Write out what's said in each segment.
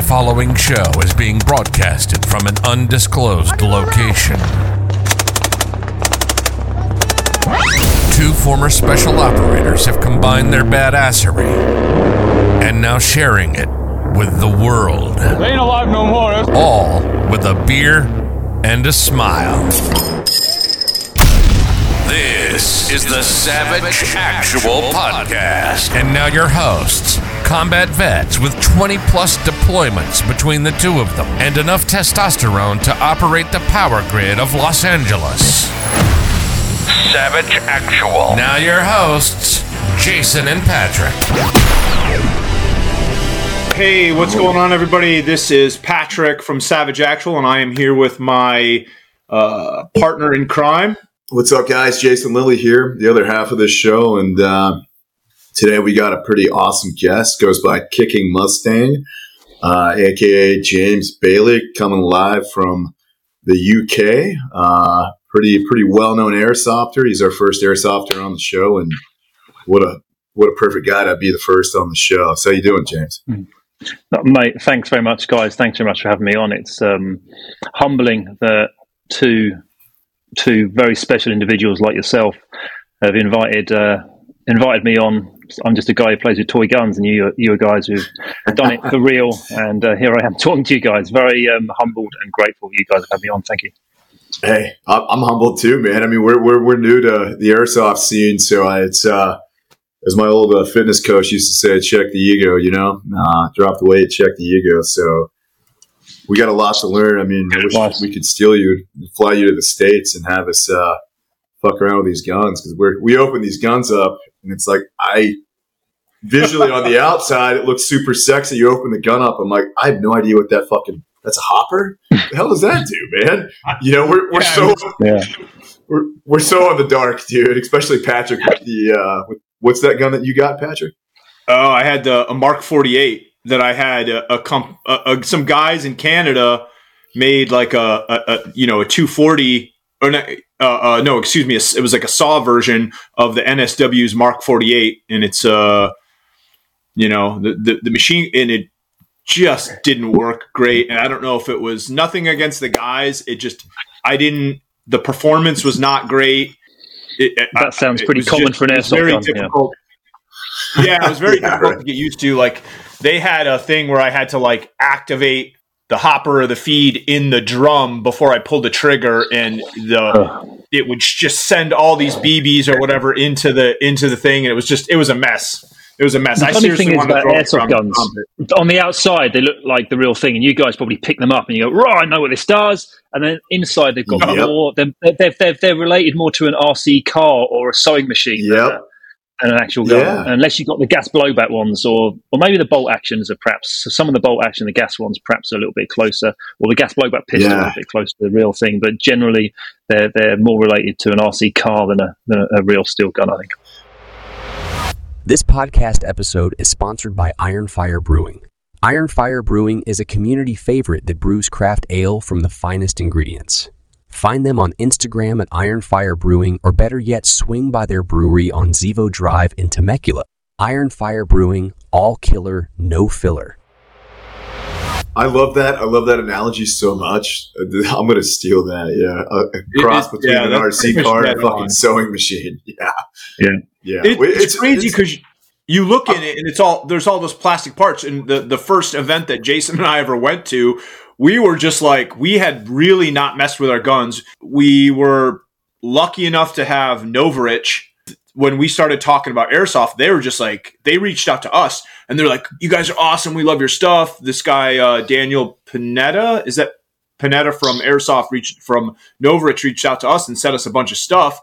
The following show is being broadcasted from an undisclosed location. Two former special operators have combined their badassery and now sharing it with the world. They ain't alive no more. That's- All with a beer and a smile. This is the Savage Actual Podcast. And now your hosts, combat vets with 20 plus deployments between the two of them and enough testosterone to operate the power grid of Los Angeles. Savage Actual. Now your hosts, Jason and Patrick. Hey, what's going on, everybody? This is Patrick from Savage Actual, and I am here with my uh, partner in crime. What's up, guys? Jason Lilly here, the other half of this show, and uh, today we got a pretty awesome guest. Goes by Kicking Mustang, uh, aka James Bailey, coming live from the UK. Uh, pretty pretty well known airsofter. He's our first airsofter on the show, and what a what a perfect guy to be the first on the show. So, how you doing, James? No, Mate, thanks very much, guys. Thanks very much for having me on. It's um, humbling that two two very special individuals like yourself have invited uh, invited me on. I'm just a guy who plays with toy guns, and you you are guys who've done it for real. And uh, here I am talking to you guys. Very um, humbled and grateful you guys have had me on. Thank you. Hey, I'm I'm humbled too, man. I mean, we're we're, we're new to the airsoft scene, so I, it's uh, as my old uh, fitness coach used to say, check the ego. You know, uh, drop the weight, check the ego. So we got a lot to learn. I mean, I wish Nice. we could steal you, fly you to the states, and have us uh, fuck around with these guns because we're we open these guns up, and it's like I visually on the outside it looks super sexy. You open the gun up, I'm like, I have no idea what that fucking that's a hopper. the hell does that do, man? You know, we're we're so Yeah. we're we're so on the dark, dude. Especially Patrick with the uh, with, what's that gun that you got, Patrick? Oh, I had uh, a Mark 48 that I had a, a, comp, a, a some guys in Canada made like a, a, a you know a 240 or not, uh, uh, no, excuse me, it was like a saw version of the NSW's Mark 48, and it's uh you know the, the the machine and it just didn't work great, and I don't know if it was nothing against the guys, it just I didn't the performance was not great. It, it- That sounds it pretty common just- for an it airsoft very gun, yeah. Yeah, it was very Yeah, difficult right. to get used to. Like they had a thing where I had to like activate the hopper or the feed in the drum before I pulled the trigger, and the it would just send all these BBs or whatever into the into the thing, and it was just it was a mess. It was a mess. The I funny seriously thing is wanted about airsoft guns. On the outside, they look like the real thing, and you guys probably pick them up and you go, "Right, I know what this does." And then inside, they've got Yep. more. They're, they're, they're, they're related more to an RC car or a sewing machine than, Yep. a- than an actual gun. Yeah. Unless you've got the gas blowback ones, or or maybe the bolt actions are perhaps some of the bolt action, the gas ones perhaps are a little bit closer, or the gas blowback pistol Yeah. a little bit closer to the real thing. But generally, they're they're more related to an RC car than a than a, a real steel gun. I think. This podcast episode is sponsored by Iron Fire Brewing. Iron Fire Brewing is a community favorite that brews craft ale from the finest ingredients. Find them on Instagram at Iron Fire Brewing, or better yet, swing by their brewery on Zevo Drive in Temecula. Iron Fire Brewing, all killer, no filler. I love that. I love that analogy so much. Uh, I'm gonna steal that. Yeah, a, a cross it- between yeah, an RC car and a fucking on. sewing machine. Yeah, Yeah. yeah. It- Wait, it's, crazy because you look in it and it's all there's all those plastic parts. And the the first event that Jason and I ever went to, we were just like we had really not messed with our guns. We were lucky enough to have Novritsch. When we started talking about airsoft, they were just like they reached out to us and they're like, "You guys are awesome. We love your stuff." This guy uh, Daniel Panetta is that Panetta from Airsoft reached from Novritsch reached out to us and sent us a bunch of stuff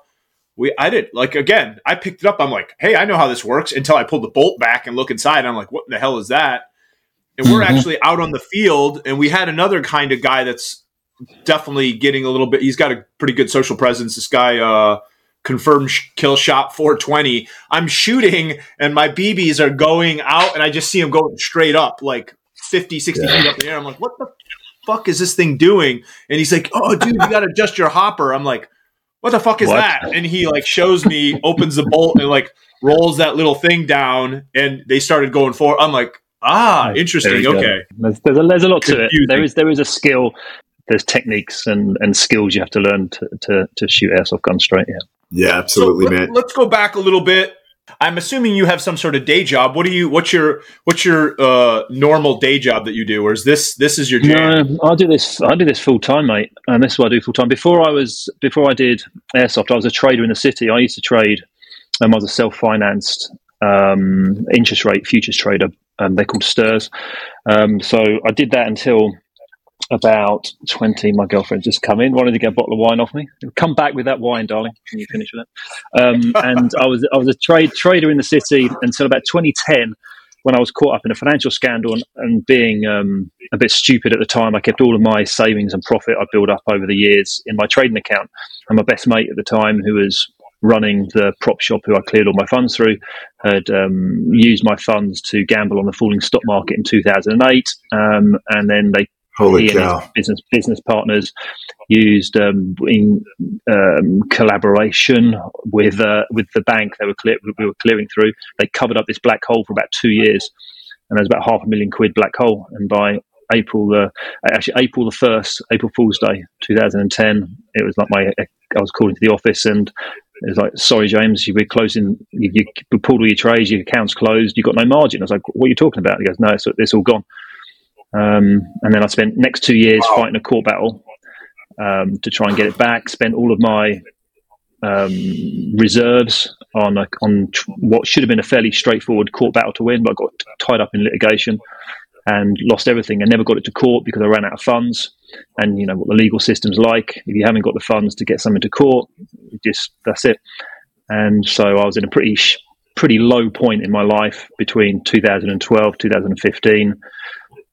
we I did like again, I picked it up. I'm like, hey, I know how this works until I pulled the bolt back and look inside. I'm like, what the hell is that? And we're actually out on the field, and we had another kind of guy that's definitely getting a little bit. He's got a pretty good social presence. This guy, uh, confirmed sh- kill shot 420. I'm shooting, and my BBs are going out, and I just see him going straight up, like 50, 60 feet up in the air. I'm like, what the fuck is this thing doing? And he's like, oh, dude, you got to adjust your hopper. I'm like, what the fuck is What? that? And he like shows me, opens the bolt, and like rolls that little thing down, and they started going forward. I'm like, Ah, interesting. Okay, there's, there's, a, there's a lot to it. There is there is a skill. There's techniques and, and skills you have to learn to, to, to shoot airsoft guns straight. Yeah. Yeah, absolutely, so man. Let, us go back a little bit. I'm assuming you have some sort of day job. What do you? What's your what's your uh, normal day job that you do, or is this this is your jam? No, I do this. I do this full time, mate, and this is what I do full time. Before I was before I did airsoft, I was a trader in the city. I used to trade. Um, I was a self financed um, interest rate futures trader. Um, they're called STIRS. Um, so I did that until about 20, my girlfriend just come in, wanted to get a bottle of wine off me. Come back with that wine, darling. Can you finish with it? Um, and I was I was a trade trader in the city until about 2010 when I was caught up in a financial scandal and, and being um, a bit stupid at the time. I kept all of my savings and profit I built up over the years in my trading account. And my best mate at the time, who was running the prop shop, who I cleared all my funds through, had um, used my funds to gamble on the falling stock market in 2008. Um, and then they Holy cow! business business partners used um, in um, collaboration with uh, with the bank they were clear, we were clearing through. They covered up this black hole for about two years, and there's about half a million quid black hole. And by April the actually April the first, April Fool's Day, 2010, it was like my I was called into the office and it was like, sorry, James, you're closing, you, you pulled all your trades, your account's closed, you've got no margin. I was like, what are you talking about? He goes, no, it's, it's all gone. Um, and then I spent next two years wow. fighting a court battle um, to try and get it back. Spent all of my um, reserves on a, on tr- what should have been a fairly straightforward court battle to win, but I got tied up in litigation and lost everything. I never got it to court because I ran out of funds. And you know what the legal system's like. If you haven't got the funds to get something to court, just that's it. And so I was in a pretty pretty low point in my life between 2012 2015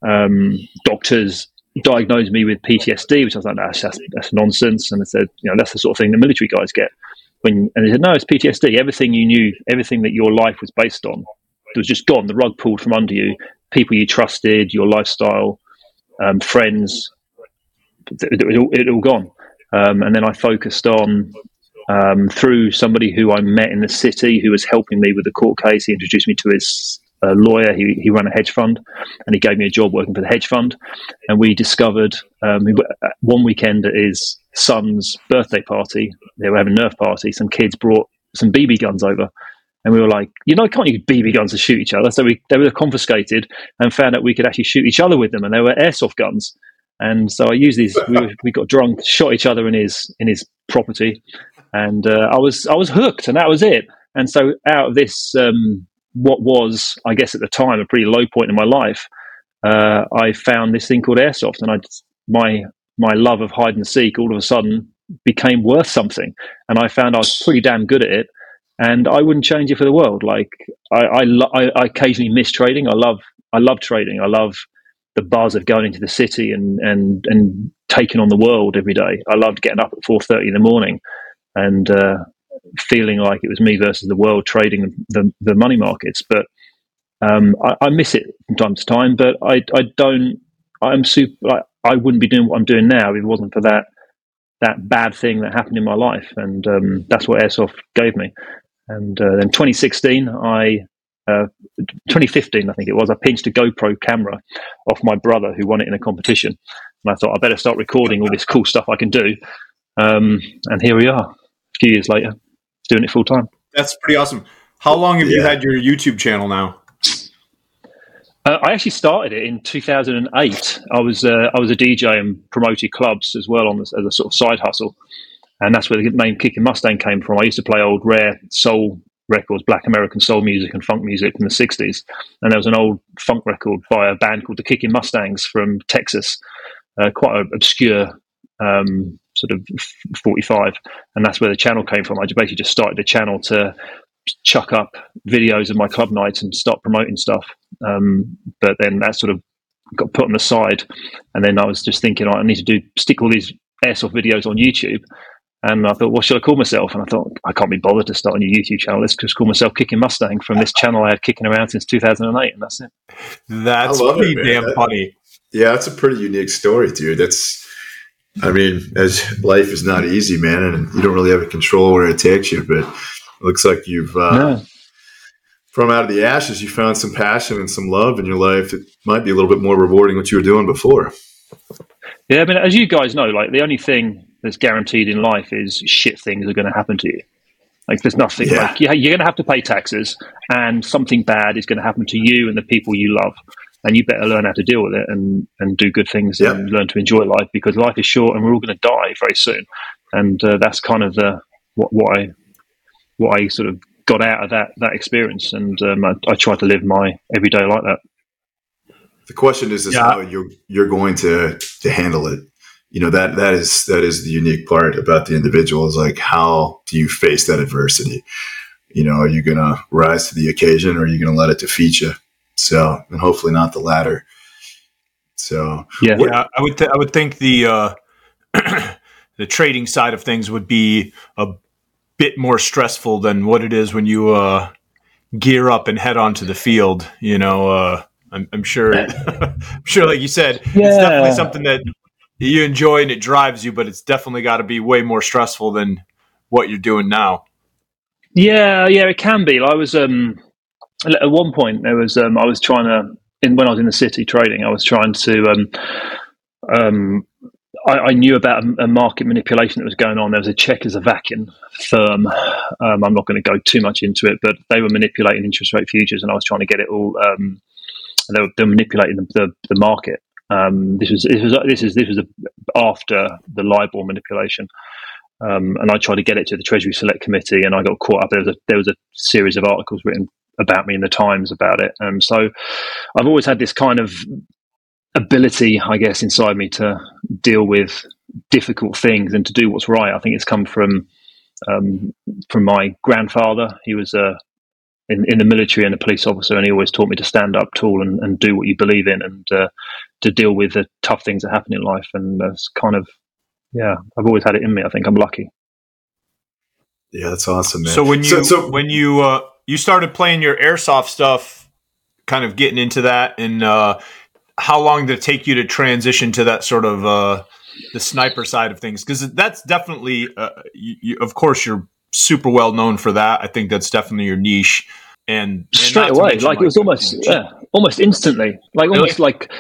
um, doctors diagnosed me with PTSD, which I was like, that's, that's, that's nonsense. And I said, you know, that's the sort of thing the military guys get. When, and they said, no, it's PTSD. Everything you knew, everything that your life was based on, was just gone. The rug pulled from under you. People you trusted, your lifestyle, um, friends, it, it, all, it all gone. Um, and then I focused on um, through somebody who I met in the city who was helping me with the court case. He introduced me to his a lawyer. He, he ran a hedge fund and he gave me a job working for the hedge fund. And we discovered um, one weekend at his son's birthday party, they were having a Nerf party. Some kids brought some BB guns over. And we were like, you know, can't use BB guns to shoot each other. So we, they were confiscated and found out we could actually shoot each other with them. And they were airsoft guns. And so I used these. We, we got drunk, shot each other in his in his property, and uh, I was I was hooked, and that was it. And so out of this um, what was, I guess, at the time a pretty low point in my life, uh, I found this thing called airsoft, and I my my love of hide and seek all of a sudden became worth something, and I found I was pretty damn good at it, and I wouldn't change it for the world. Like I I, lo- I, I occasionally miss trading. I love I love trading. I love the buzz of going into the city and and and taking on the world every day. I loved getting up at four thirty in the morning and uh, feeling like it was me versus the world trading the, the money markets. But um, I, I, miss it from time to time. But I, I don't. I'm super. I, I wouldn't be doing what I'm doing now if it wasn't for that that bad thing that happened in my life, and um, that's what airsoft gave me. And uh, then 2016, I uh, 2015, I think it was, I pinched a GoPro camera off my brother who won it in a competition. And I thought I better start recording all this cool stuff I can do. Um, and here we are, a few years later doing it full time. That's pretty awesome. How long have yeah. you had your YouTube channel now? Uh, I actually started it in 2008. I was uh, I was a DJ and promoted clubs as well on this, as a sort of side hustle, and that's where the name Kicking Mustang came from. I used to play old rare soul records, black American soul music and funk music from the 60s, and there was an old funk record by a band called the Kicking Mustangs from Texas, uh, quite an obscure um, sort of 45 and that's where the channel came from. I basically just started the channel to chuck up videos of my club nights and start promoting stuff. Um, but then that sort of got put on the side. And then i was just thinking oh, i need to do stick all these airsoft videos on youtube and I thought, what should I call myself? And I thought, I can't be bothered to start a new YouTube channel. Let's just call myself Kicking Mustang from this channel I had kicking around since 2008. And that's it. That's pretty it, damn funny. Yeah, that's a pretty unique story, dude. That's I mean, as life is not easy, man, and you don't really have a control where it takes you. But it looks like you've uh, from out of the ashes, you found some passion and some love in your life. It might be a little bit more rewarding what you were doing before. Yeah, I mean, as you guys know, like the only thing that's guaranteed in life is shit things are going to happen to you. Like there's nothing Yeah. like you're going to have to pay taxes, and something bad is going to happen to you and the people you love, and you better learn how to deal with it and and do good things Yeah. and learn to enjoy life because life is short and we're all going to die very soon, and uh, that's kind of the what what I what I sort of got out of that that experience, and um, I, I try to live my everyday like that. The question is, is Yeah. how you're you're going to to handle it. You know that that is that is the unique part about the individual is like how do you face that adversity? You know, are you going to rise to the occasion, or are you going to let it defeat you? So, and hopefully not the latter. So, Yeah, Yeah, I would th- I would think the uh, the trading side of things would be a bit more stressful than what it is when you uh, gear up and head onto the field. You know, uh, I'm, I'm sure, I'm sure, like you said, it's definitely something that you enjoy and it drives you, but it's definitely got to be way more stressful than what you're doing now. Yeah, yeah, it can be. I was um at one point there was um I was trying to in when I was in the city trading, I was trying to um um I, I knew about a, a market manipulation that was going on. There was a Czechoslovakian firm. Um, I'm not going to go too much into it, but they were manipulating interest rate futures, and I was trying to get it all. Um, they, were, they were manipulating the, the, the market. Um, this was this was this is this was after the LIBOR manipulation, um, and I tried to get it to the Treasury Select Committee, and I got caught up. There was a there was a series of articles written about me in the Times about it. Um, so I've always had this kind of ability, I guess, inside me to deal with difficult things and to do what's right. I think it's come from um, from my grandfather. He was a in, in the military and a police officer, and he always taught me to stand up tall and, and do what you believe in, and uh, to deal with the tough things that happen in life. And that's kind of yeah, I've always had it in me. I think I'm lucky. yeah, that's awesome, man. So when you so, so when you uh, you started playing your airsoft stuff, kind of getting into that, and uh, how long did it take you to transition to that sort of uh, the sniper side of things? Because that's definitely, uh, you, you, of course, you're super well known for that. I think that's definitely your niche. And, and straight away. mention, Like, it was almost, yeah, almost instantly. Like almost like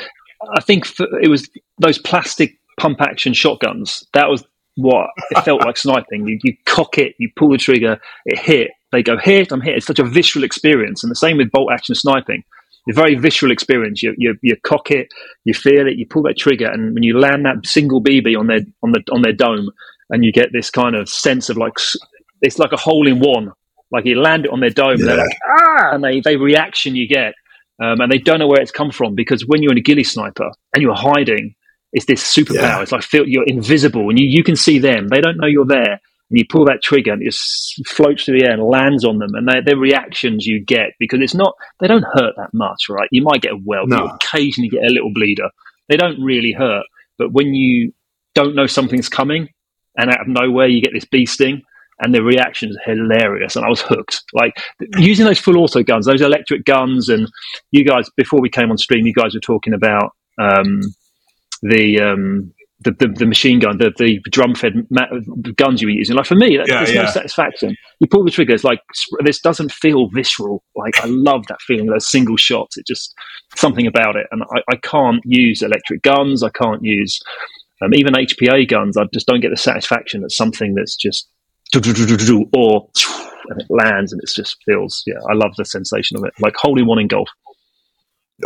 I think f it was those plastic pump action shotguns. That was what it felt like sniping. You, you cock it, you pull the trigger, it hit. They go hit, I'm hit. It's such a visceral experience, and the same with bolt action sniping. It's a very visceral experience. You, you you cock it, you feel it, you pull that trigger, and when you land that single BB on their on the on their dome, and you get this kind of sense of like it's like a hole in one. Like you land it on their dome, and they're like ah, and they they reaction you get, um, and they don't know where it's come from because when you're in a ghillie sniper and you're hiding, it's this superpower. Yeah. It's like feel you're invisible and you, you can see them. They don't know you're there. And you pull that trigger and it just floats through the air and lands on them. And they, their reactions you get because it's not, they don't hurt that much, right? You might get a welt, No. you occasionally get a little bleeder. They don't really hurt. But when you don't know something's coming and out of nowhere you get this bee sting and the reaction is hilarious. And I was hooked. Like using those full auto guns, those electric guns. And you guys, before we came on stream, you guys were talking about um, the, um, the, the, the machine gun, the, the drum fed ma- guns you were using. Like for me, that, Yeah, there's yeah. no satisfaction. You pull the trigger, it's like this doesn't feel visceral. Like I love that feeling, of those single shots. It just something about it. And I, I can't use electric guns. I can't use um, even HPA guns. I just don't get the satisfaction that something that's just or and it lands and it just feels. Yeah, I love the sensation of it. Like holding one in golf.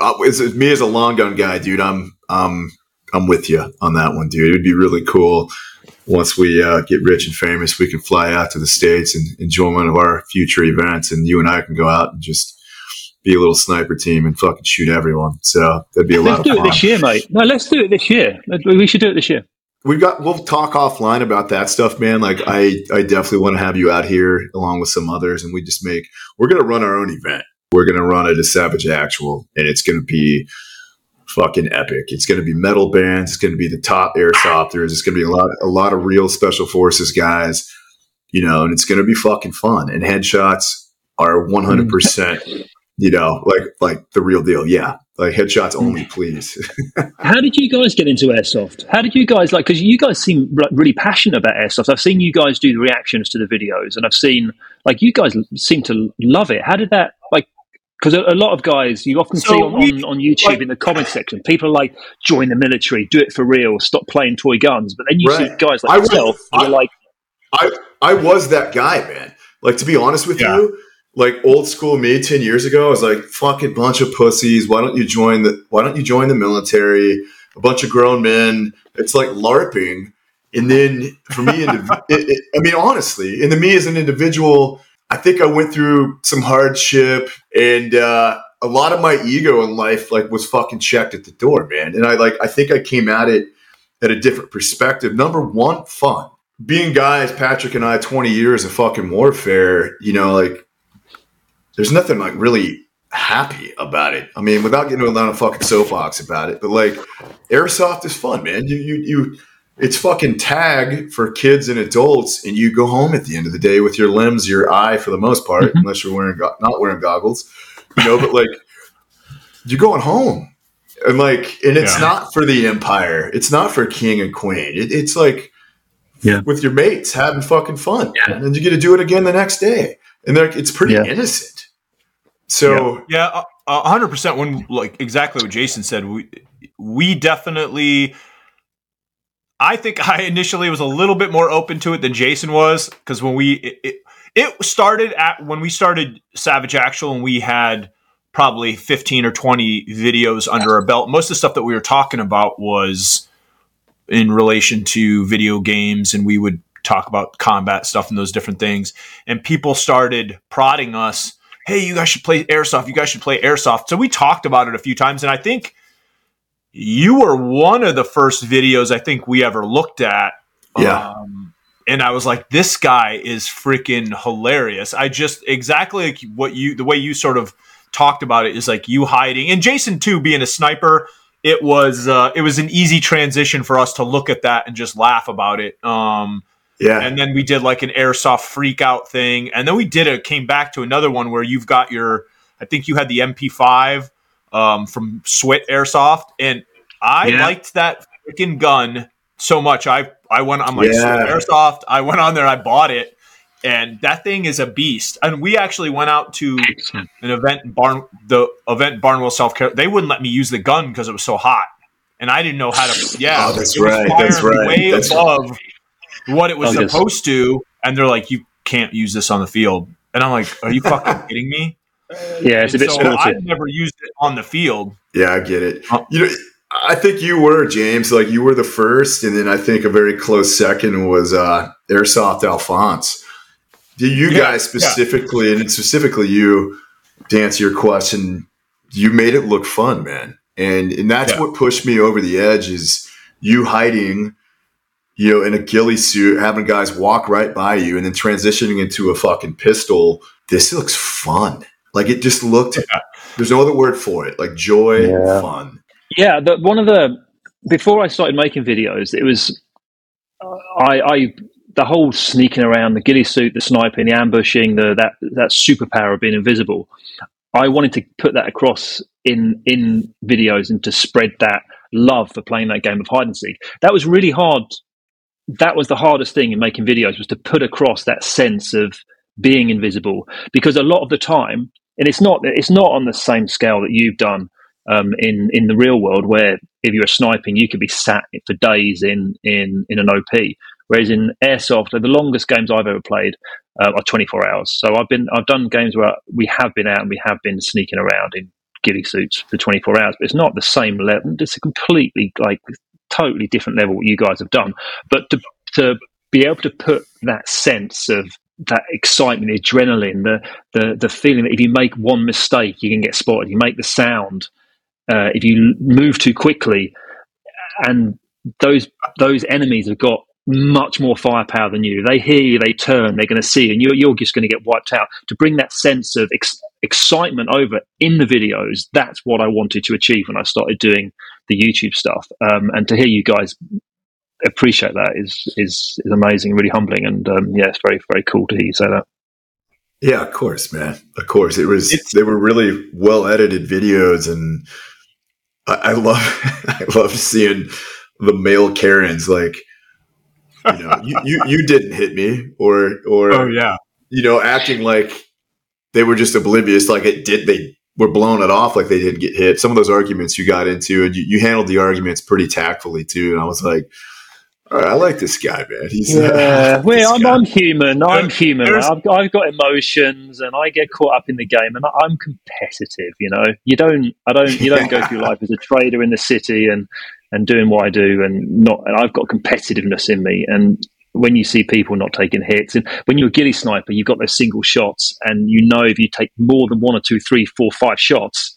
uh, as me as a long gun guy, dude, I'm um I'm with you on that one, dude. It'd be really cool once we uh, get rich and famous. We can fly out to the states and enjoy one of our future events, and you and I can go out and just be a little sniper team and fucking shoot everyone. So that'd be a lot of fun. Let's do it this year, mate. No, let's do it this year. We should do it this year. We've got we'll talk offline about that stuff, man. Like I I definitely want to have you out here along with some others, and we just make we're gonna run our own event. We're gonna run it as Savage Actual, and it's gonna be fucking epic. It's gonna be metal bands. It's gonna be the top airsofters. It's gonna be a lot a lot of real special forces guys, you know, and it's gonna be fucking fun. And headshots are one hundred percent, you know, like like the real deal. Yeah, like headshots hmm. only, please. How did you guys get into airsoft? How did you guys like? Because you guys seem like, really passionate about airsoft. I've seen you guys do the reactions to the videos, and I've seen like you guys seem to love it. How did that like? because a, a, lot of guys you often so see on, we, on, on, YouTube like, in the comment section, people are like, join the military, do it for real, stop playing toy guns. But then you right. see guys like I yourself, was, I, you're like, I, I was that guy, man. Like, to be honest with yeah. you, like old school me 10 years ago, I was like, fucking bunch of pussies. Why don't you join the, why don't you join the military? A bunch of grown men. It's like LARPing. And then for me, it, it, I mean, honestly, and to me as an individual, I think I went through some hardship and uh, a lot of my ego in life like was fucking checked at the door, man. And I like I think I came at it at a different perspective. Number one, fun. Being guys, Patrick and I, 20 years of fucking warfare, you know, like there's nothing like really happy about it. I mean, without getting on a fucking soapbox about it, but like airsoft is fun, man. You you you it's fucking tag for kids and adults, and you go home at the end of the day with your limbs, your eye for the most part, mm-hmm. unless you're wearing go- not wearing goggles, you know. but like, you're going home, and like, and it's yeah. not for the empire. It's not for king and queen. It, it's like, yeah. with your mates having fucking fun, yeah. and then you get to do it again the next day, and like, it's pretty innocent. So yeah, hundred percent. When like exactly what Jason said, we we definitely I think I initially was a little bit more open to it than Jason was because when we it, it, it, started at when we started Savage Actual and we had probably 15 or 20 videos under our belt. Most of the stuff that we were talking about was in relation to video games and we would talk about combat stuff and those different things. And people started prodding us, "Hey, you guys should play airsoft. You guys should play airsoft." So we talked about it a few times and I think you were one of the first videos I think we ever looked at. Yeah. Um, and I was like, this guy is freaking hilarious. I just exactly like what you, the way you sort of talked about it is like you hiding and Jason too, being a sniper. It was, uh, it was an easy transition for us to look at that and just laugh about it. Um, yeah. And then we did like an airsoft freak out thing. And then we did it, came back to another one where you've got your, I think you had the MP5 um, from Swit Airsoft. And I yeah. liked that freaking gun so much. I I went on my yeah. airsoft. I went on there. I bought it, and that thing is a beast. And we actually went out to an event in Barn, the event Barnwell, South Carolina. They wouldn't let me use the gun because it was so hot, and I didn't know how to. Yeah, oh, that's right. That's right. Way that's above right. What it was oh, supposed to, and they're like, "You can't use this on the field." And I'm like, "Are you fucking kidding me?" Yeah, it's and a bit. So I've never used it on the field. Yeah, I get it. You know I think you were James. Like you were the first, and then I think a very close second was uh, Airsoft Alphonse. Do you yeah, guys specifically, yeah. and specifically you, to answer your question, you made it look fun, man, and and that's yeah. what pushed me over the edge. Is you hiding, you know, in a ghillie suit, having guys walk right by you, and then transitioning into a fucking pistol. This looks fun. Like it just looked. There's no other word for it. Like joy, fun. Yeah, the, one of the before I started making videos, it was uh, I, I the whole sneaking around, the ghillie suit, the sniping, the ambushing, the that that superpower of being invisible. I wanted to put that across in in videos and to spread that love for playing that game of hide and seek. That was really hard. That was the hardest thing in making videos was to put across that sense of being invisible because a lot of the time, and it's not it's not on the same scale that you've done um, in in the real world, where if you're sniping, you could be sat for days in in in an OP. Whereas in airsoft, the longest games I've ever played uh, are 24 hours. So I've been I've done games where we have been out and we have been sneaking around in ghillie suits for 24 hours, but it's not the same level. It's a completely like totally different level what you guys have done. But to to be able to put that sense of that excitement, the adrenaline, the the the feeling that if you make one mistake, you can get spotted. You make the sound, uh, if you move too quickly, and those those enemies have got much more firepower than you. They hear you, they turn, they're going to see, and you're, you're just going to get wiped out. To bring that sense of ex- excitement over in the videos, that's what I wanted to achieve when I started doing the YouTube stuff. Um, and to hear you guys appreciate that is is is amazing, really humbling, and um, yeah, it's very very cool to hear you say that. Yeah, of course, man. Of course, it was. It's, they were really well edited videos, and I, I love I love seeing the male Karens like you know you, you you didn't hit me or or oh yeah you know acting like they were just oblivious like it did they were blowing it off like they didn't get hit. Some of those arguments you got into, and you, you handled the arguments pretty tactfully too. And I was like, all right, I like this guy, man. He's Yeah, uh, well, I'm. I'm human. I'm human. I've, I've got emotions, and I get caught up in the game, and I'm competitive. You know, you don't. I don't. You don't go through life as a trader in the city and and doing what I do, and not. And I've got competitiveness in me, and when you see people not taking hits, and when you're a ghillie sniper, you've got those single shots, and you know if you take more than one or two, three, four, five shots,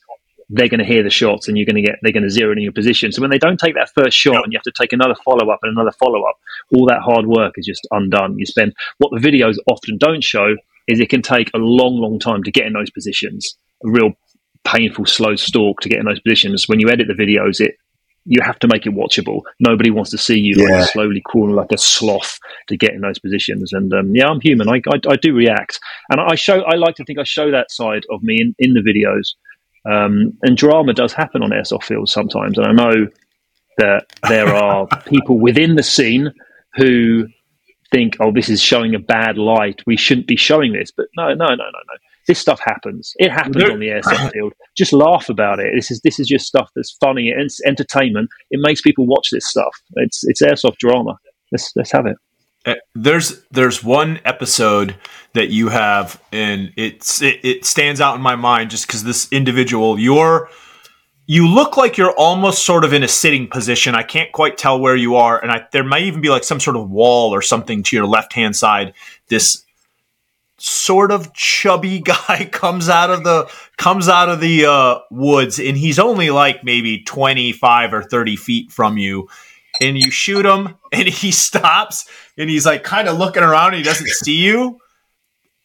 they're going to hear the shots and you're going to get they're going to zero in your position. So when they don't take that first shot and you have to take another follow up and another follow up, all that hard work is just undone. You spend what the videos often don't show is it can take a long, long time to get in those positions. A real painful, slow stalk to get in those positions. When you edit the videos, it you have to make it watchable. Nobody wants to see you Yeah. like slowly crawling like a sloth to get in those positions. And um, yeah, I'm human. I, I, I do react, and I show. I like to think I show that side of me in, in the videos. Um, and drama does happen on airsoft fields sometimes, and I know that there are people within the scene who think, "Oh, this is showing a bad light. We shouldn't be showing this." But no, no, no, no, no. This stuff happens. It happens on the airsoft field. Just laugh about it. This is this is just stuff that's funny. It's entertainment. It makes people watch this stuff. It's it's airsoft drama. Let's let's have it. Uh, there's there's one episode that you have and it's it, it stands out in my mind just because this individual you're you look like you're almost sort of in a sitting position i can't quite tell where you are and I, there might even be like some sort of wall or something to your left hand side this sort of chubby guy comes out of the comes out of the uh, woods and he's only like maybe 25 or 30 feet from you. And you shoot him and he stops and he's like kind of looking around and he doesn't see you.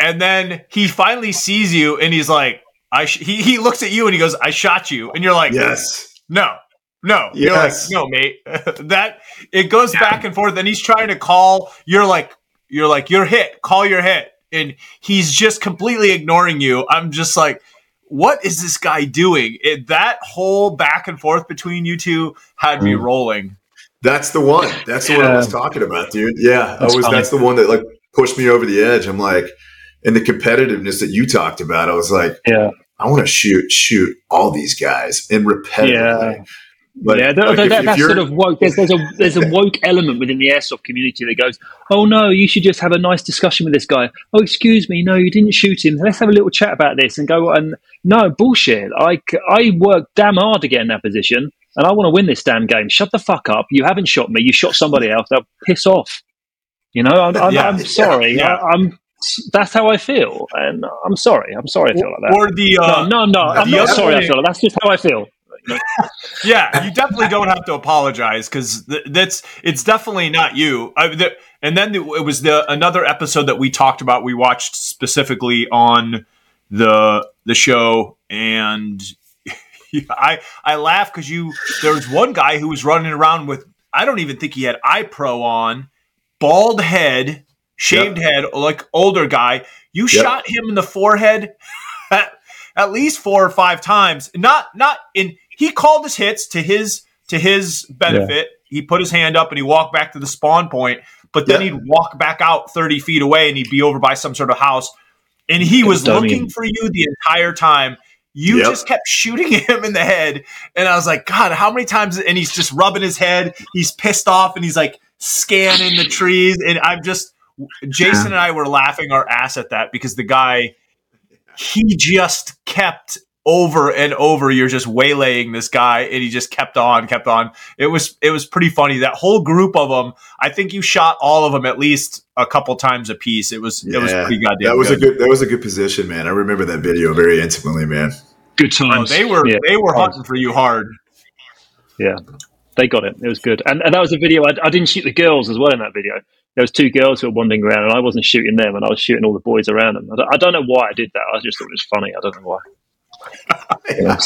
And then he finally sees you and he's like i sh-, he, he looks at you and he goes i shot you. And you're like yes. no no. You're Yes. like no mate. That it goes back and forth and he's trying to call. You're like you're like you're hit. Call your hit and he's just completely ignoring you i'm just like what is this guy doing it, that whole back and forth between you two had me Mm. rolling That's the one. That's the one I was talking about, dude. Yeah, That's I was. funny. That's the one that like pushed me over the edge. I'm like, and the competitiveness that you talked about, I was like, Yeah. I want to shoot shoot all these guys and repetitively. Yeah. But yeah, that, like, that, if- if that's sort of woke. There's, there's a there's a woke element within the airsoft community that goes, "Oh no, you should just have a nice discussion with this guy." Oh, excuse me, no, you didn't shoot him. Let's have a little chat about this and go. And no bullshit. I I worked damn hard to get in that position, and I want to win this damn game. Shut the fuck up. You haven't shot me. You shot somebody else. Now piss off. You know, I'm, I'm, Yeah. I'm sorry. Yeah. I, I'm. That's how I feel, and I'm sorry. I'm sorry I feel like that. or the uh, no, no, no. I'm not sorry. I feel like that's just how I feel. Yeah, you definitely don't have to apologize because th- that's it's definitely not you. I, the, and then the, it was the another episode that we talked about. We watched specifically on the the show, and I I laugh because you there was one guy who was running around with I don't even think he had eye pro on, bald head, shaved head, like older guy. You Yep. shot him in the forehead at, at least four or five times. Not not in he called his hits to his to his benefit. He put his hand up and he walked back to the spawn point, but then Yeah. he'd walk back out 30 feet away and he'd be over by some sort of house. And he was Dummy. looking for you the entire time. You Yep. just kept shooting him in the head. And I was like, God, how many times? And he's just rubbing his head. He's pissed off and he's like scanning the trees. And I'm just, Jason and I were laughing our ass at that because the guy, he just kept over and over. You're just waylaying this guy, and he just kept on, kept on. It was it was pretty funny. That whole group of them. I think you shot all of them at least a couple times a piece. It was it was pretty goddamn. that was good. a good. That was a good position, man. I remember that video very intimately, man. Good Oh, times. they were Yeah. they were hunting for you hard. Yeah, they got it. It was good, and, and that was a video. I, I didn't shoot the girls as well in that video. There was two girls who were wandering around, and I wasn't shooting them, and I was shooting all the boys around them. I don't, I don't know why I did that. I just thought it was funny. I don't know why. Yeah.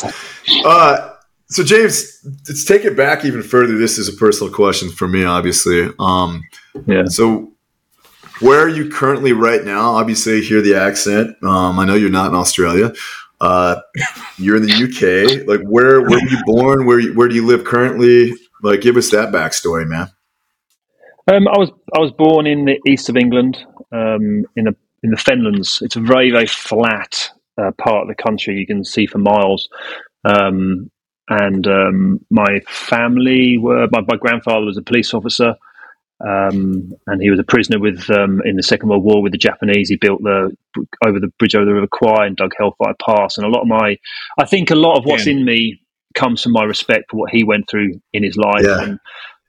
Uh, so James, let's take it back even further. This is a personal question for me, obviously. Um, Yeah. So, where are you currently right now? Obviously, hear the accent. Um, I know you're not in Australia. Uh, you're in the UK. Like, where where were you born? Where where do you live currently? Like, give us that backstory, man. Um, I was I was born in the east of England, um, in the in the Fenlands. It's a very very flat uh, part of the country you can see for miles. Um, and um, my family were my, my, grandfather was a police officer, um, and he was a prisoner with um, in the Second World War with the Japanese. He built the over the bridge over the River Kwai and dug Hellfire Pass. And a lot of my, I think a lot of what's yeah. in me comes from my respect for what he went through in his life. Yeah. And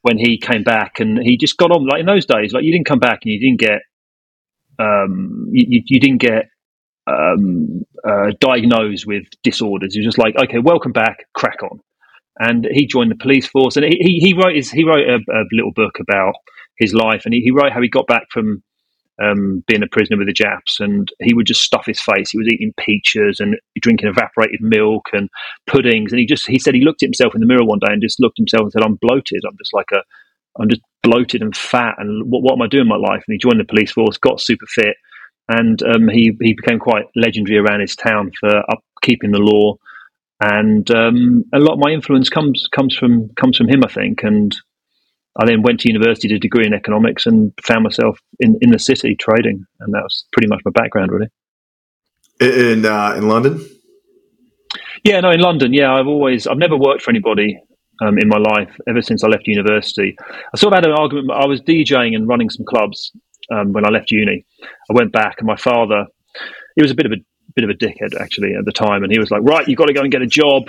when he came back, and he just got on like in those days, like you didn't come back and you didn't get, um, you, you didn't get um, uh, diagnosed with disorders. He was just like, okay, welcome back, crack on. And he joined the police force, and he, he wrote his, he wrote a, a little book about his life, and he, he wrote how he got back from um, being a prisoner with the Japs, and he would just stuff his face. He was eating peaches and drinking evaporated milk and puddings, and he just he said he looked at himself in the mirror one day and just looked at himself and said, "I'm bloated. I'm just like a, I'm just bloated and fat, and what what am I doing in my life?" And he joined the police force, got super fit, and um, he he became quite legendary around his town for upkeeping the law. And um, a lot of my influence comes comes from comes from him, I think, and I then went to university, did a degree in economics, and found myself in, in the city trading, and that was pretty much my background, really. In uh, in London. Yeah, no, in London. Yeah, I've always I've never worked for anybody um, in my life ever since I left university. I sort of had an argument. I was DJing and running some clubs um, when I left uni. I went back, and my father, he was a bit of a bit of a dickhead actually at the time, and he was like, "Right, you've got to go and get a job."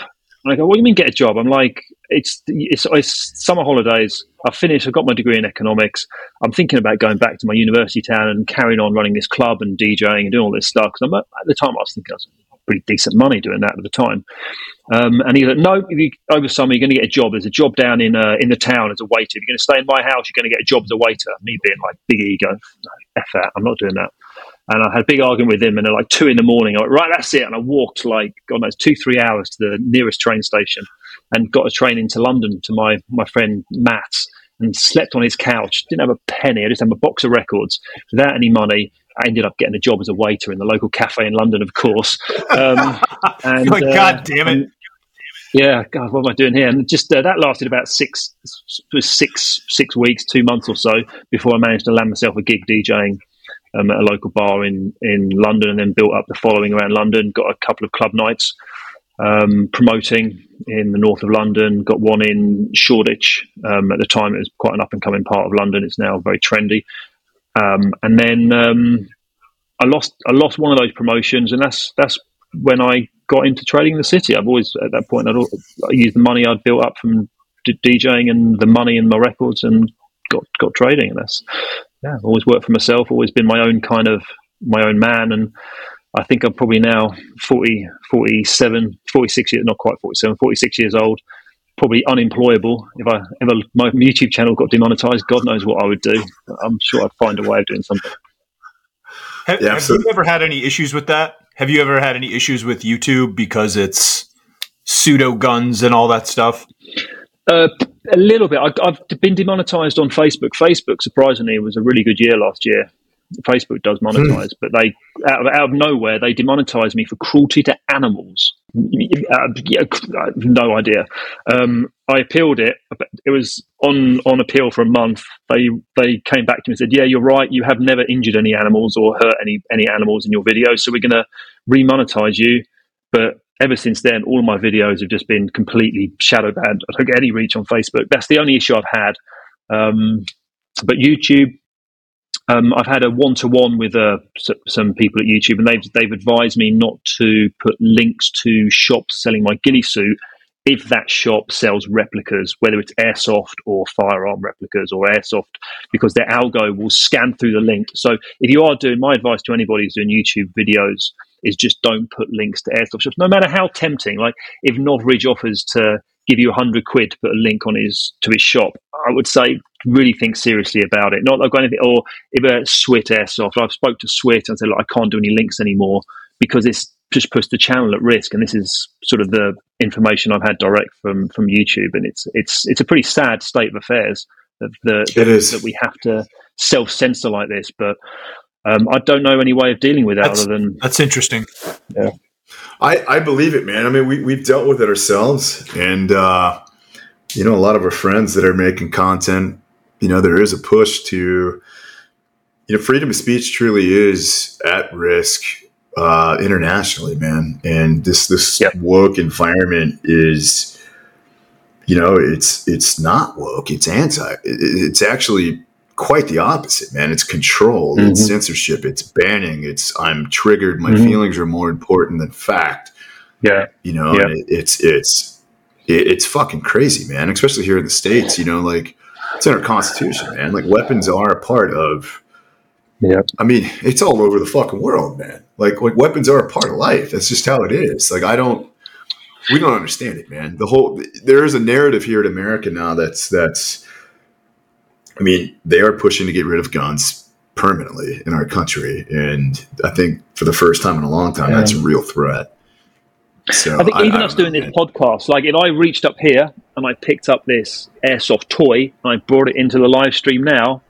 And I go, "What do you mean get a job?" I'm like, "It's it's, it's summer holidays. I've finished. I've got my degree in economics. I'm thinking about going back to my university town and carrying on running this club and DJing and doing all this stuff." Because at the time I was thinking I pretty decent money doing that at the time. Um, and he said, "No, over summer you're going to get a job. There's a job down in uh, in the town as a waiter. If you're going to stay in my house, you're going to get a job as a waiter." Me being like big ego, no, f that. I'm not doing that. And I had a big argument with him, and at like two in the morning, I went, right, that's it. And I walked like, God knows, two, three hours to the nearest train station and got a train into London to my, my friend Matt's and slept on his couch. Didn't have a penny. I just had a box of records without any money. I ended up getting a job as a waiter in the local cafe in London, of course. Um, and, uh, God damn it. yeah, God, what am I doing here? And just uh, that lasted about six, six, six weeks, two months or so before I managed to land myself a gig DJing um, at a local bar in in London, and then built up the following around London. Got a couple of club nights um, promoting in the north of London. Got one in Shoreditch. Um, at the time, it was quite an up and coming part of London. It's now very trendy. Um, and then um, I lost I lost one of those promotions, and that's that's when I got into trading in the city. I've always at that point I'd, I used the money I'd built up from DJing and the money in my records and got got trading, and that's yeah, always worked for myself, always been my own kind of my own man. And I think I'm probably now 40, 47, 46 years, not quite 47, 46 years old, probably unemployable. If I ever, my YouTube channel got demonetized, God knows what I would do. I'm sure I'd find a way of doing something. Have, yeah, have you ever had any issues with that? Have you ever had any issues with YouTube because it's pseudo guns and all that stuff? Uh, a little bit. I, have been demonetized on Facebook. Facebook, surprisingly, was a really good year last year. Facebook does monetize, hmm. but they out of, out of nowhere they demonetized me for cruelty to animals. Uh, no idea. Um, I appealed it. It was on on appeal for a month. They they came back to me and said, "Yeah, you're right. You have never injured any animals or hurt any any animals in your videos, so we're going to remonetize you." But ever since then, all of my videos have just been completely shadow banned. I don't get any reach on Facebook. That's the only issue I've had. Um, but YouTube, um, I've had a one to one with uh, some people at YouTube, and they've they've advised me not to put links to shops selling my ghillie suit if that shop sells replicas, whether it's airsoft or firearm replicas or airsoft, because their algo will scan through the link. So if you are doing, my advice to anybody who's doing YouTube videos is just don't put links to airsoft shops, no matter how tempting. Like if Novritsch offers to give you a hundred quid to put a link on his to his shop, I would say really think seriously about it. Not like anything, or if a Swit airsoft, I've spoke to Swit and said, like, I can't do any links anymore because this just puts the channel at risk. And this is sort of the information I've had direct from from YouTube, and it's it's it's a pretty sad state of affairs that the, that we have to self censor like this. But um, I don't know any way of dealing with that that's, other than that's interesting. Yeah, I, I believe it, man. I mean, we we've dealt with it ourselves, and uh, you know, a lot of our friends that are making content. You know, there is a push to, you know, freedom of speech truly is at risk uh, internationally, man. And this this Yep. woke environment is, you know, it's it's not woke. It's anti. It's actually quite the opposite, man. It's control. It's Mhm. censorship. It's banning. It's I'm triggered. My Mhm. feelings are more important than fact. Yeah. You know, Yeah. it, it's it's it, it's fucking crazy, man. Especially here in the states. You know, like it's in our constitution, man. Like weapons are a part of. Yeah. I mean, it's all over the fucking world, man. Like, like weapons are a part of life. That's just how it is. Like, I don't, we don't understand it, man. The whole there is a narrative here in America now that's that's. I mean, they are pushing to get rid of guns permanently in our country, and I think for the first time in a long time, that's a real threat. So I think even I us don't doing know, this man. podcast, like if I reached up here and I picked up this airsoft toy and I brought it into the live stream now,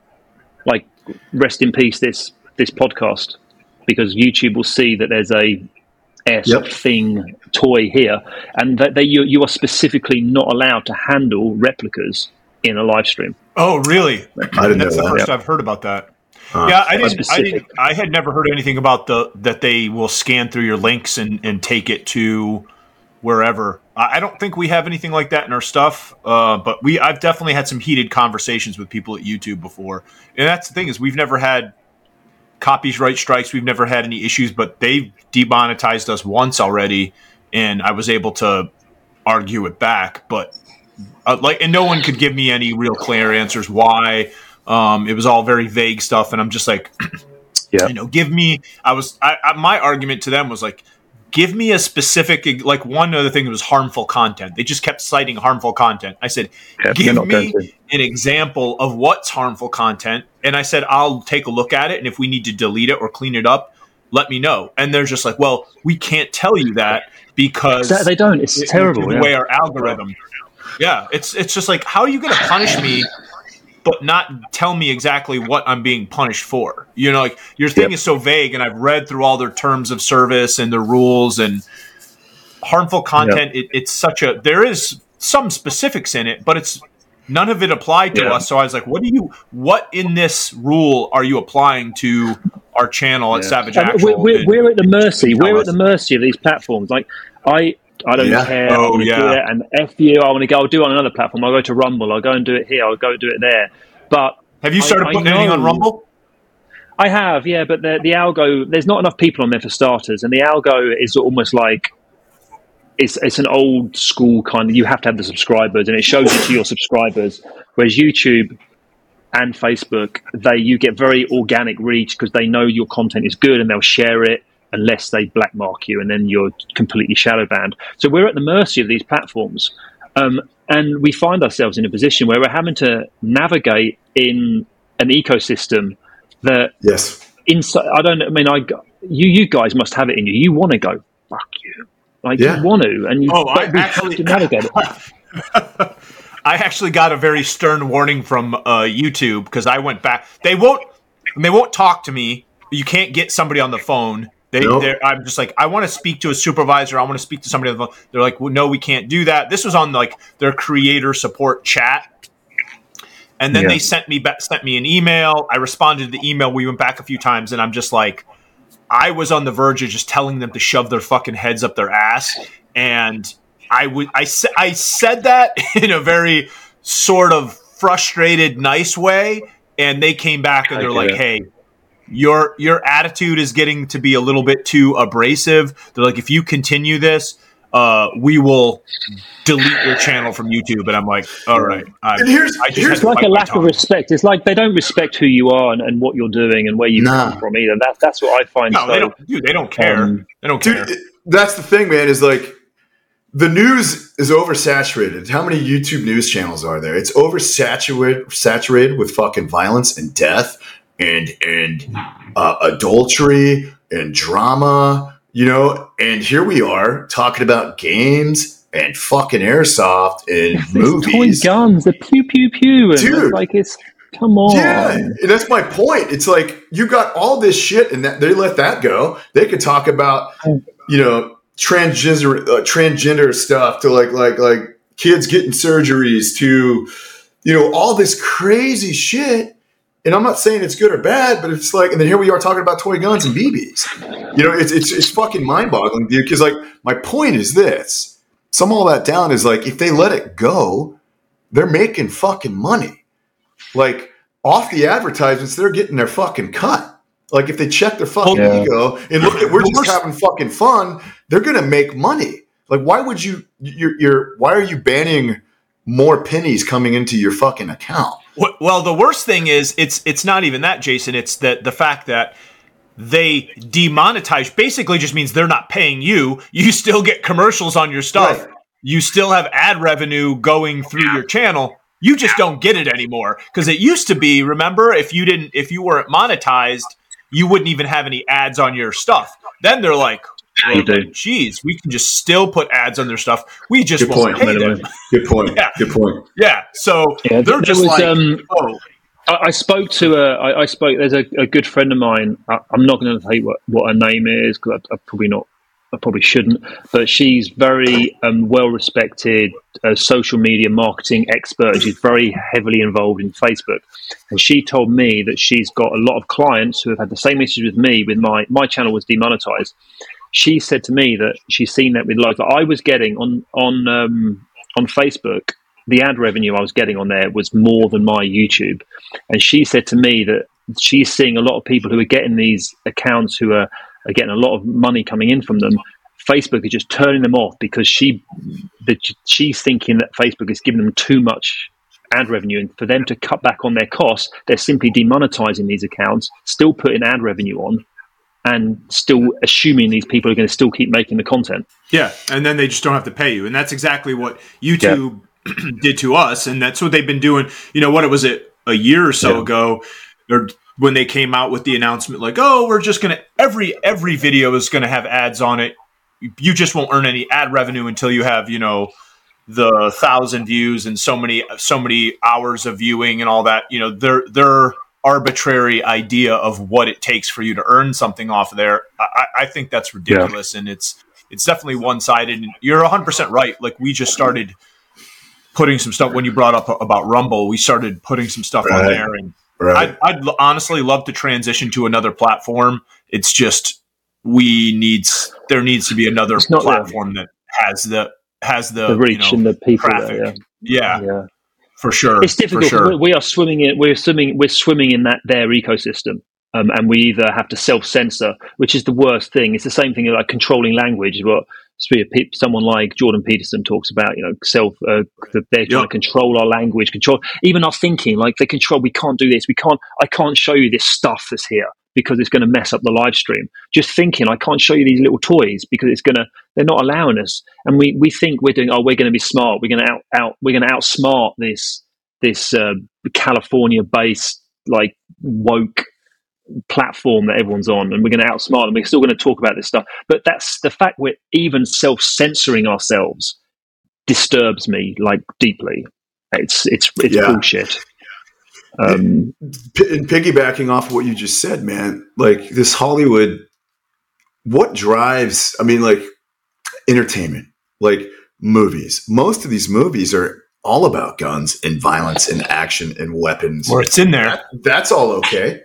like rest in peace this this podcast, because YouTube will see that there's a airsoft Yep. thing toy here, and that they you, you are specifically not allowed to handle replicas in a live stream. Oh, really? I didn't know That's the that. first I've heard about that. Uh, yeah, I didn't, I didn't. I had never heard anything about the that they will scan through your links and and take it to wherever. I I don't think we have anything like that in our stuff. Uh, but we, I've definitely had some heated conversations with people at YouTube before, and that's the thing is we've never had copyright strikes. We've never had any issues, but they've demonetized us once already, and I was able to argue it back. But uh, like, and no one could give me any real clear answers why. Um, it was all very vague stuff, and I'm just like, Yeah. you know, give me. I was, I, I, my argument to them was like, give me a specific, like one other thing that was harmful content. They just kept citing harmful content. I said, Yeah, give me an example of what's harmful content, and I said, I'll take a look at it, and if we need to delete it or clean it up, let me know. And they're just like, well, we can't tell you that because They don't. It's it- terrible. The yeah. way our algorithm. Yeah, it's it's just like how are you going to punish me, but not tell me exactly what I'm being punished for? You know, like your thing Yep. is so vague, and I've read through all their terms of service and their rules and harmful content. It, it's such a there is some specifics in it, but it's none of it applied to Yeah. us. So I was like, what do you what in this rule are you applying to our channel at Yeah. Savage And Actual? we're, we're, we're at the mercy. We're at the mercy of these platforms. Like I, I don't Yeah. care. Oh, to do yeah. it, and f you. I want to go. I'll do it on another platform. I'll go to Rumble. I'll go and do it here. I'll go do it there. But have you started I- I putting anything on. Rumble? I have, yeah. But the the algo, there's not enough people on there for starters, and the algo is almost like. It's, it's an old school kind of you have to have the subscribers and it shows it to your subscribers whereas youtube and Facebook, they you get very organic reach because they know your content is good and they'll share it unless they blackmark you and then you're completely shadow banned. So we're at the mercy of these platforms, um, and we find ourselves in a position where we're having to navigate in an ecosystem that yes. inside. I don't. I mean, I you you guys must have it in you. You want to go fuck you. Like Yeah. you want to, and you Oh, but I actually- have to navigate it. I actually got a very stern warning from uh, YouTube because I went back. They won't. They won't talk to me. You can't get somebody on the phone. They, Nope. they're, I'm just like, I want to speak to a supervisor. I want to speak to somebody on the phone. They're like, well, no, we can't do that. This was on like their creator support chat, and then Yeah. they sent me back, sent me an email. I responded to the email. We went back a few times, and I'm just like, I was on the verge of just telling them to shove their fucking heads up their ass, and I would I said I said that in a very sort of frustrated, nice way, and they came back and they're like, it. "Hey, your your attitude is getting to be a little bit too abrasive." They're like, "If you continue this, uh, we will delete your channel from YouTube." And I'm like, "All right." I, And here's- I just here's It's like a my lack of respect. It's like they don't respect who you are and, and what you're doing and where you Nah. come from either. That's that's what I find. No, so, they don't. Dude, they don't care. um, they don't care. Dude, that's the thing, man. Is like the news is oversaturated. How many YouTube news channels are there? It's oversaturated, saturated with fucking violence and death and and uh, adultery and drama. You know, and here we are talking about games and fucking airsoft and toy movies. guns, the pew pew pew, and Dude. it's like it's come on. Yeah, that's my point. It's like you got all this shit, and that, they let that go. They could talk about, you know, transgender uh, transgender stuff to like like like kids getting surgeries to, you know, all this crazy shit, And I'm not saying it's good or bad, but it's like, and then here we are talking about toy guns and BBs. You know, it's it's, it's fucking mind boggling, dude. Because like my point is this: some all that down is like if they let it go, they're making fucking money. Like off the advertisements, they're getting their fucking cut. Like if they check their fucking Yeah. ego and look at we're just having fucking fun, they're gonna make money. Like why would you? You're, you're why are you banning more pennies coming into your fucking account? Well, the worst thing is it's it's not even that, Jason. It's that the fact that they demonetize basically just means they're not paying you. You still get commercials on your stuff. Right. You still have ad revenue going through your channel. You just don't get it anymore because it used to be. Remember, if you didn't, if you weren't monetized, you wouldn't even have any ads on your stuff. Then they're like, Yeah, you do. "Geez, we can just still put ads on their stuff. We just Good won't point. pay them." Good point. Yeah. Good point. Yeah, so Yeah, they're just was, like, um, "Oh, I, I spoke to a. I, I spoke. There's a, a good friend of mine. I, I'm not going to tell you what, what her name is because I, I probably not. I probably shouldn't. But she's very um, well respected uh, social media marketing expert. She's very heavily involved in Facebook, and she told me that she's got a lot of clients who have had the same issues with me. With my my channel was demonetized. She said to me that she's seen that with like I was getting on on um, on Facebook the ad revenue I was getting on there was more than my YouTube. And she said to me that she's seeing a lot of people who are getting these accounts who are, are getting a lot of money coming in from them. Facebook is just turning them off because she that she's thinking that Facebook is giving them too much ad revenue and for them to cut back on their costs, they're simply demonetizing these accounts, still putting ad revenue on and still assuming these people are going to still keep making the content. Yeah, and then they just don't have to pay you, and that's exactly what YouTube did to us, and that's what they've been doing. You know what? It was it a year or so Yeah. ago, or when they came out with the announcement, like, "Oh, we're just gonna every every video is gonna have ads on it. You just won't earn any ad revenue until you have you know the thousand views and so many so many hours of viewing and all that. You know, their their arbitrary idea of what it takes for you to earn something off of there. I, I I think that's ridiculous, and it's it's definitely one sided. And you're 100 percent right. Like we just started putting some stuff when you brought up about Rumble. We started putting some stuff on there, and Right. I'd, I'd honestly love to transition to another platform. It's just we needs there needs to be another It's there. platform that has the has the, The reach you know, and the people traffic. there. yeah, Yeah. yeah. For sure. it's difficult. Sure. We- are swimming in. We're swimming. We're swimming in that their ecosystem, um, and we either have to self censor, which is the worst thing. It's the same thing like controlling language. What someone like Jordan Peterson talks about, you know, self. Uh, they're trying Yep. to control our language, control even our thinking. Like they control. We can't do this. We can't. I can't show you this stuff that's here because it's going to mess up the live stream. Just thinking, I can't show you these little toys because it's going to. They're not allowing us, and we we think we're doing. Oh, we're going to be smart. We're going to out out. We're going to outsmart this this uh, California based like woke platform that everyone's on and we're going to outsmart them we're still going to talk about this stuff but that's the fact we're even self-censoring ourselves disturbs me like deeply it's it's it's Yeah. bullshit um and piggybacking off of what you just said, man, like this Hollywood, what drives, I mean, like entertainment, like movies. Most of these movies are all about guns and violence and action and weapons. Where it's in there. That's all okay.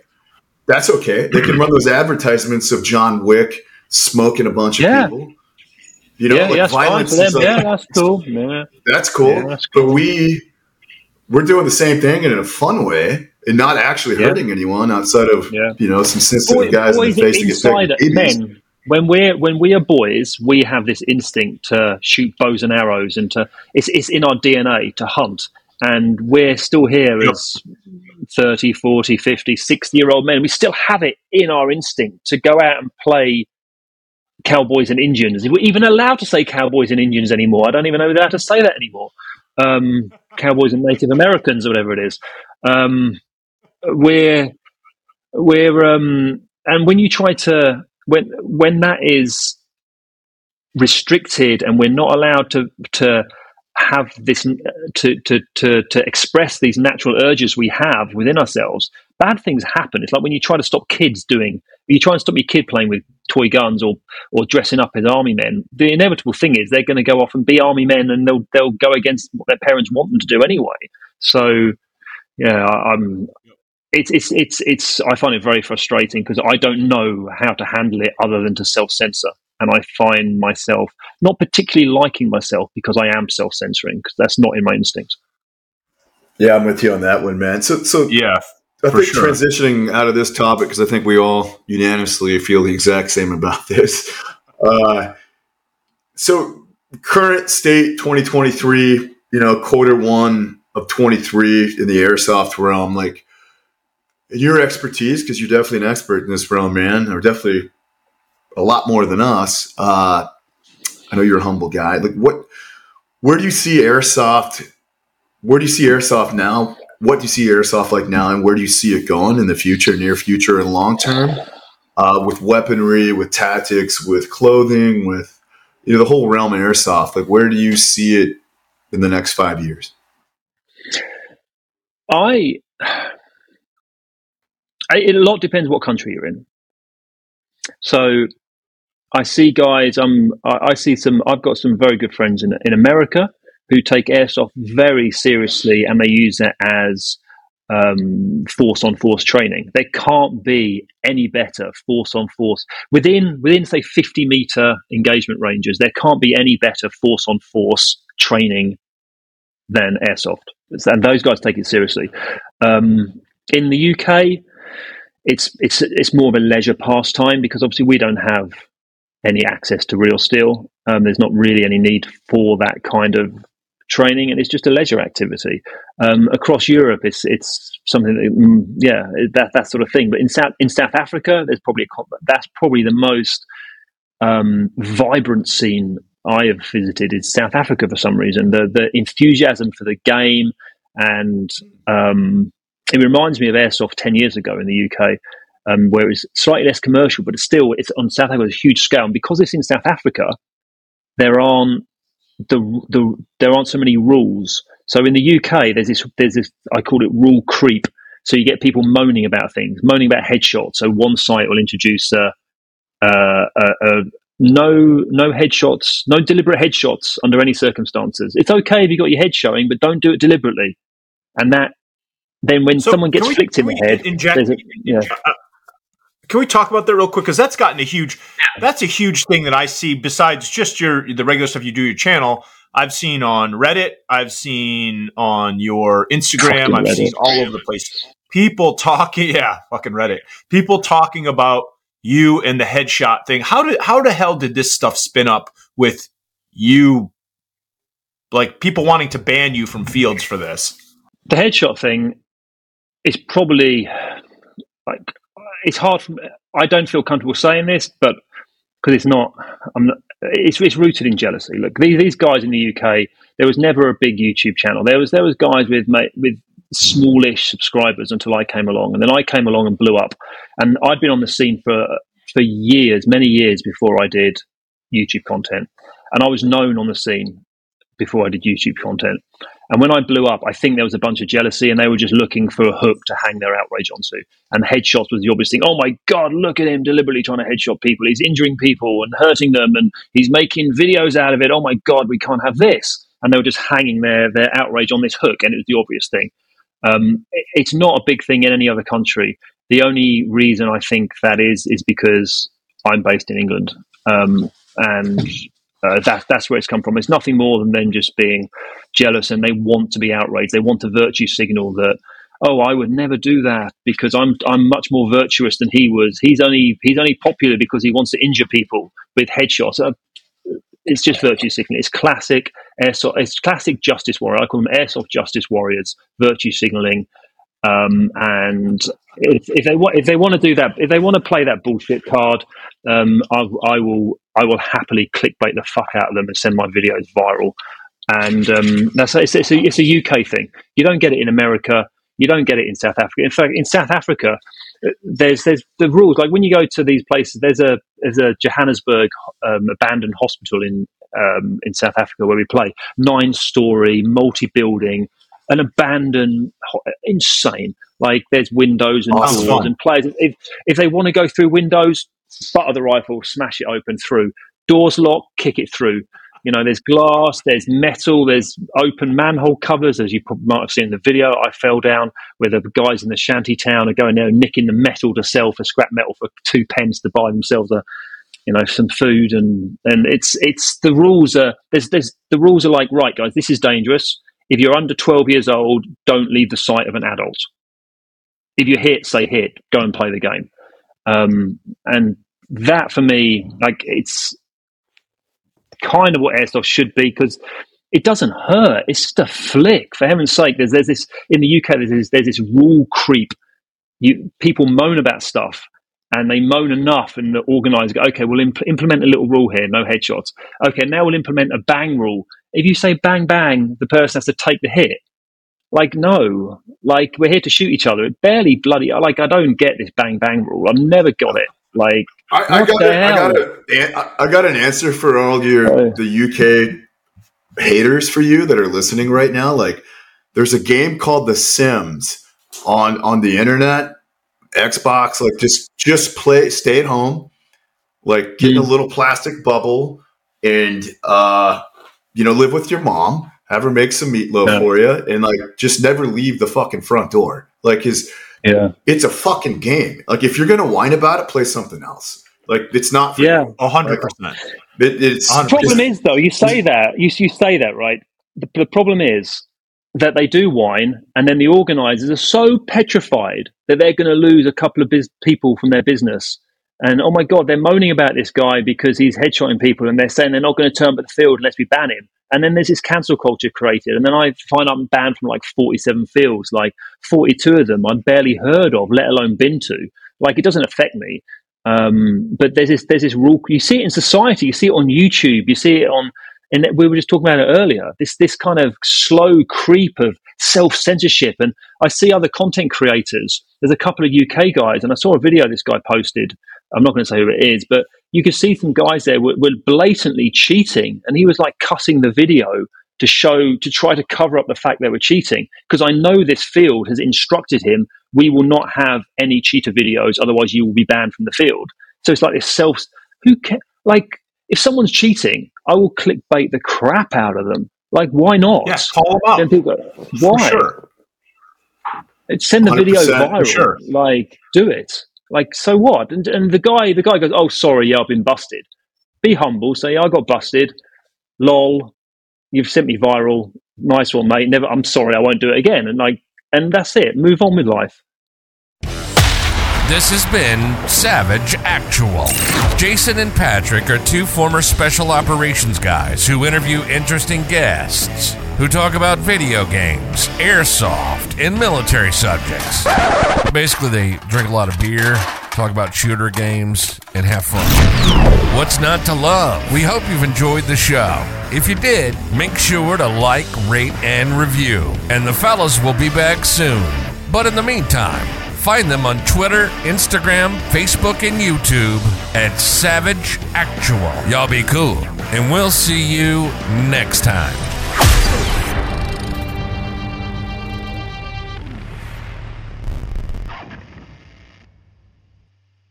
That's okay. They can run those advertisements of John Wick smoking a bunch of Yeah. people. You know, yeah like yeah, violence is like, yeah that's cool yeah that's cool. Yeah, that's But we we're doing the same thing in a fun way and not actually Yeah. hurting anyone outside of Yeah. you know some sensitive Boy- guys in boys the face to get inside pegged men. When we're when we are boys we have this instinct to shoot bows and arrows and to it's, it's in our dna to hunt. And we're still here Yep. as 30 40 50 60 year old men. We still have it in our instinct to go out and play cowboys and indians. If we're even allowed to say cowboys and indians anymore. I don't even know if they're allowed to say that anymore um, cowboys and native americans or whatever it is. Um, we're we're um and when you try to when when that is restricted and we're not allowed to to have this to to to to express these natural urges we have within ourselves bad things happen. It's like when you try to stop kids doing you try and stop your kid playing with toy guns or or dressing up as army men the inevitable thing is they're going to go off and be army men and they'll they'll go against what their parents want them to do anyway so yeah I, i'm it's it's it's it's I find it very frustrating because I don't know how to handle it other than to self censor, and I find myself not particularly liking myself because I am self censoring because that's not in my instincts. Yeah, I'm with you on that one, man. So so Yeah. I think sure. transitioning out of this topic because I think we all unanimously feel the exact same about this. Uh, so current state 2023, you know, quarter one of 23 in the airsoft realm, like your expertise, because you're definitely an expert in this realm, man, or definitely a lot more than us. Uh, I know you're a humble guy. Like what, where do you see airsoft? Where do you see airsoft now? What do you see airsoft like now, and where do you see it going in the future, near future, and long term? Uh, with weaponry, with tactics, with clothing, with you know the whole realm of airsoft. Like, where do you see it in the next five years? I, I it, a lot depends what country you're in. So I see guys. Um, I, I see some. I've got some very good friends in in America who take airsoft very seriously, and they use it as um, force on force training. There can't be any better force on force within within say fifty meter engagement ranges. There can't be any better force on force training than airsoft, and those guys take it seriously. Um, in the UK, it's it's it's more of a leisure pastime because obviously we don't have any access to real steel. Um, there's not really any need for that kind of training, and it's just a leisure activity. Um, across Europe, it's it's something that mm, yeah that that sort of thing. But in South in South Africa, there's probably a, that's probably the most um, vibrant scene I have visited is South Africa for some reason. The the enthusiasm for the game and um, it reminds me of airsoft ten years ago in the UK, um, where it's slightly less commercial, but it's still it's on South Africa a huge scale. And because it's in South Africa, there aren't the the there aren't so many rules. So in the UK, there's this there's this I call it rule creep. So you get people moaning about things, moaning about headshots. So one site will introduce a, a, a, no no headshots, no deliberate headshots under any circumstances. It's okay if you got your head showing, but don't do it deliberately. And that then when So someone gets we- flicked in the head, inject- a, yeah. Uh, Can we talk about that real quick? Because that's gotten a huge. That's a huge thing that I see. Besides just your the regular stuff you do your channel, I've seen on Reddit. I've seen on your Instagram. I've Reddit. seen all over the place. People talking. Yeah, fucking Reddit. People talking about you and the headshot thing. How did how the hell did this stuff spin up with you? Like people wanting to ban you from fields for this. the headshot thing is probably like it's hard. For, I don't feel comfortable saying this, but because it's not, not. It's, it's rooted in jealousy. Look, these, these guys in the UK, there was never a big YouTube channel. There was there was guys with with smallish subscribers until I came along, and then I came along and blew up. And I'd been on the scene for for years, many years before I did YouTube content, and I was known on the scene before I did YouTube content. And when I blew up, I think there was a bunch of jealousy, and they were just looking for a hook to hang their outrage onto. And headshots was the obvious thing. Oh my god, look at him deliberately trying to headshot people. He's injuring people and hurting them, and he's making videos out of it. Oh my god, we can't have this. And they were just hanging their their outrage on this hook, and it was the obvious thing. Um, it- it's not a big thing in any other country. The only reason I think that is is because I'm based in England, um, and uh, that, that's where it's come from. It's nothing more than them just being jealous and they want to be outraged. They want a virtue signal that, oh, I would never do that because I'm I'm much more virtuous than he was. He's only he's only popular because he wants to injure people with headshots. Uh, it's just virtue signaling. It's classic airsoft. It's classic justice warrior. I call them airsoft justice warriors. Virtue signaling. Um, and if, if they want, if they want to do that, if they want to play that bullshit card, um, I, I will, I will happily clickbait the fuck out of them and send my videos viral. And um, that's it's, it's, a, it's a UK thing. You don't get it in America. You don't get it in South Africa. In fact, in South Africa, uh, there's there's the rules. Like when you go to these places, there's a there's a Johannesburg um, abandoned hospital in um, in South Africa where we play nine story multi building, an abandoned, insane. Like there's windows and oh, Awesome. doors and players. If if they want to go through windows, butter the rifle, smash it open through. Doors locked, kick it through. You know, there's glass, there's metal, there's open manhole covers, as you might have seen in the video. I fell down where the guys in the shanty town are going there and nicking the metal to sell for scrap metal for two pence to buy themselves a, you know, some food and and it's it's the rules are there's there's the rules are like right guys, this is dangerous. If you're under 12 years old, don't leave the sight of an adult. If you hit, say hit, go and play the game. Um, and that for me, like it's kind of what airsoft should be because it doesn't hurt. It's just a flick. For heaven's sake, there's there's this in the UK. There's this, there's this rule creep. You people moan about stuff, and they moan enough, and the organisers go, "Okay, we'll imp- implement a little rule here. No headshots. Okay, now we'll implement a bang rule. If you say bang bang, the person has to take the hit. Like no, like we're here to shoot each other. It barely bloody like I don't get this bang bang rule. I've never got it. Like I, I got, a, I got a, I got an answer for all your oh. the UK haters for you that are listening right now. Like, there's a game called The Sims on on the internet, Xbox. Like, just just play, stay at home, like get in a mm. little plastic bubble, and uh, you know, live with your mom. Have her make some meatloaf yeah. for you, and like just never leave the fucking front door. Like his yeah. It's a fucking game. Like if you're gonna whine about it, play something else. Like it's not for yeah, hundred percent. it's the problem is though. You say that you you say that right. The, the problem is that they do whine, and then the organisers are so petrified that they're going to lose a couple of biz- people from their business. And oh my god, they're moaning about this guy because he's headshotting people, and they're saying they're not going to turn up at the field unless we ban him. And then there's this cancel culture created. And then I find I'm banned from like 47 fields, like 42 of them I've barely heard of, let alone been to. Like it doesn't affect me. Um, but there's this, there's this rule. You see it in society. You see it on YouTube. You see it on, and we were just talking about it earlier. This this kind of slow creep of self censorship, and I see other content creators. There's a couple of UK guys, and I saw a video this guy posted. I'm not going to say who it is, but you could see some guys there were, were blatantly cheating, and he was like cutting the video to show to try to cover up the fact they were cheating because I know this field has instructed him we will not have any cheater videos otherwise you will be banned from the field. So it's like this self who can like if someone's cheating I will clickbait the crap out of them. Like why not? Yeah call them up. People go, why? sure. send the video viral. sure. like do it like, so what? And, and the guy, the guy goes, "Oh, sorry, yeah, I've been busted." Be humble. Say, "I got busted." Lol. You've sent me viral. Nice one, mate. Never. I'm sorry. I won't do it again. And like, and that's it. Move on with life. This has been Savage Actual. Jason and Patrick are two former special operations guys who interview interesting guests who talk about video games, airsoft, and military subjects. Basically, they drink a lot of beer, talk about shooter games, and have fun. What's not to love? We hope you've enjoyed the show. If you did, make sure to like, rate, and review. And the fellas will be back soon. But in the meantime, find them on Twitter, Instagram, Facebook, and YouTube at Savage Actual. Y'all be cool, and we'll see you next time.